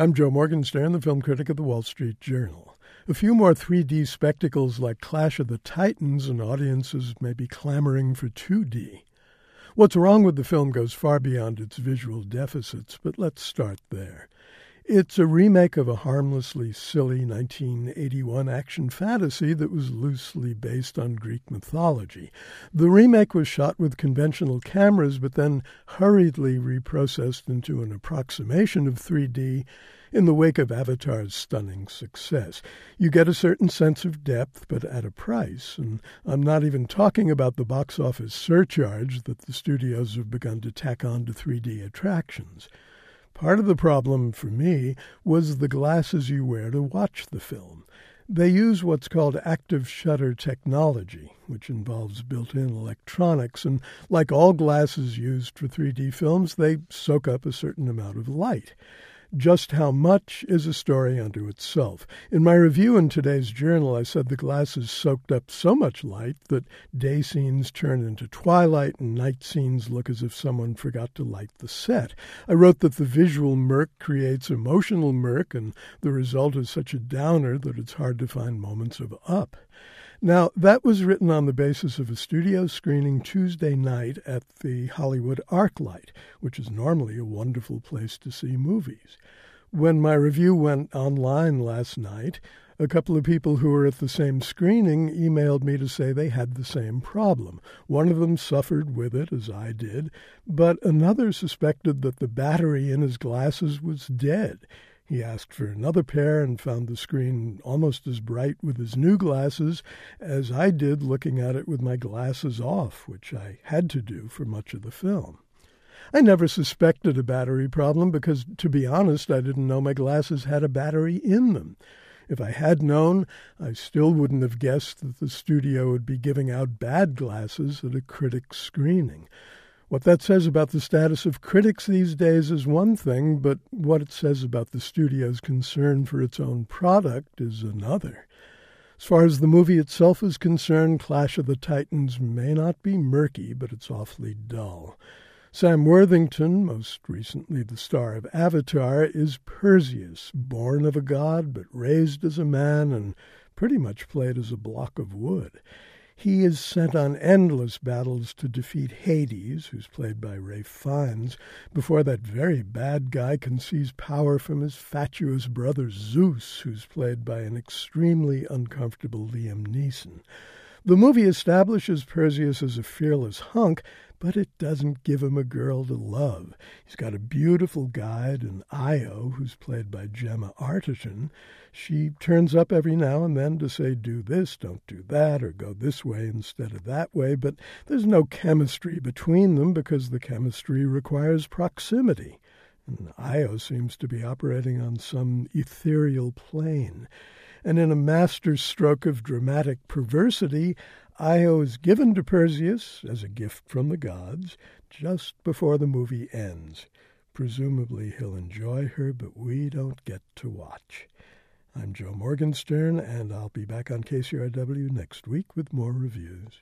I'm Joe Morgenstern, the film critic of the Wall Street Journal. A few more 3D spectacles like Clash of the Titans, and audiences may be clamoring for 2D. What's wrong with the film goes far beyond its visual deficits, but let's start there. It's a remake of a harmlessly silly 1981 action fantasy that was loosely based on Greek mythology. The remake was shot with conventional cameras, but then hurriedly reprocessed into an approximation of 3D in the wake of Avatar's stunning success. You get a certain sense of depth, but at a price. And I'm not even talking about the box office surcharge that the studios have begun to tack on to 3D attractions. Part of the problem for me was the glasses you wear to watch the film. They use what's called active shutter technology, which involves built in electronics, and like all glasses used for 3D films, they soak up a certain amount of light. Just how much is a story unto itself. In my review in today's journal, I said the glasses soaked up so much light that day scenes turn into twilight and night scenes look as if someone forgot to light the set. I wrote that the visual murk creates emotional murk, and the result is such a downer that it's hard to find moments of up. Now, that was written on the basis of a studio screening Tuesday night at the Hollywood ArcLight, which is normally a wonderful place to see movies. When my review went online last night, a couple of people who were at the same screening emailed me to say they had the same problem. One of them suffered with it, as I did, but another suspected that the battery in his glasses was dead. He asked for another pair and found the screen almost as bright with his new glasses as I did looking at it with my glasses off, which I had to do for much of the film. I never suspected a battery problem because, to be honest, I didn't know my glasses had a battery in them. If I had known, I still wouldn't have guessed that the studio would be giving out bad glasses at a critic screening. What that says about the status of critics these days is one thing, but what it says about the studio's concern for its own product is another. As far as the movie itself is concerned, Clash of the Titans may not be murky, but it's awfully dull. Sam Worthington, most recently the star of Avatar, is Perseus, born of a god but raised as a man and pretty much played as a block of wood. He is sent on endless battles to defeat Hades, who's played by Ralph Fiennes, before that very bad guy can seize power from his fatuous brother Zeus, who's played by an extremely uncomfortable Liam Neeson. The movie establishes Perseus as a fearless hunk, but it doesn't give him a girl to love. He's got a beautiful guide, an Io, who's played by Gemma Arterton. She turns up every now and then to say, do this, don't do that, or go this way instead of that way, but there's no chemistry between them because the chemistry requires proximity. And Io seems to be operating on some ethereal plane. And in a master stroke of dramatic perversity, Io is given to Perseus as a gift from the gods just before the movie ends. Presumably he'll enjoy her, but we don't get to watch. I'm Joe Morgenstern, and I'll be back on KCRW next week with more reviews.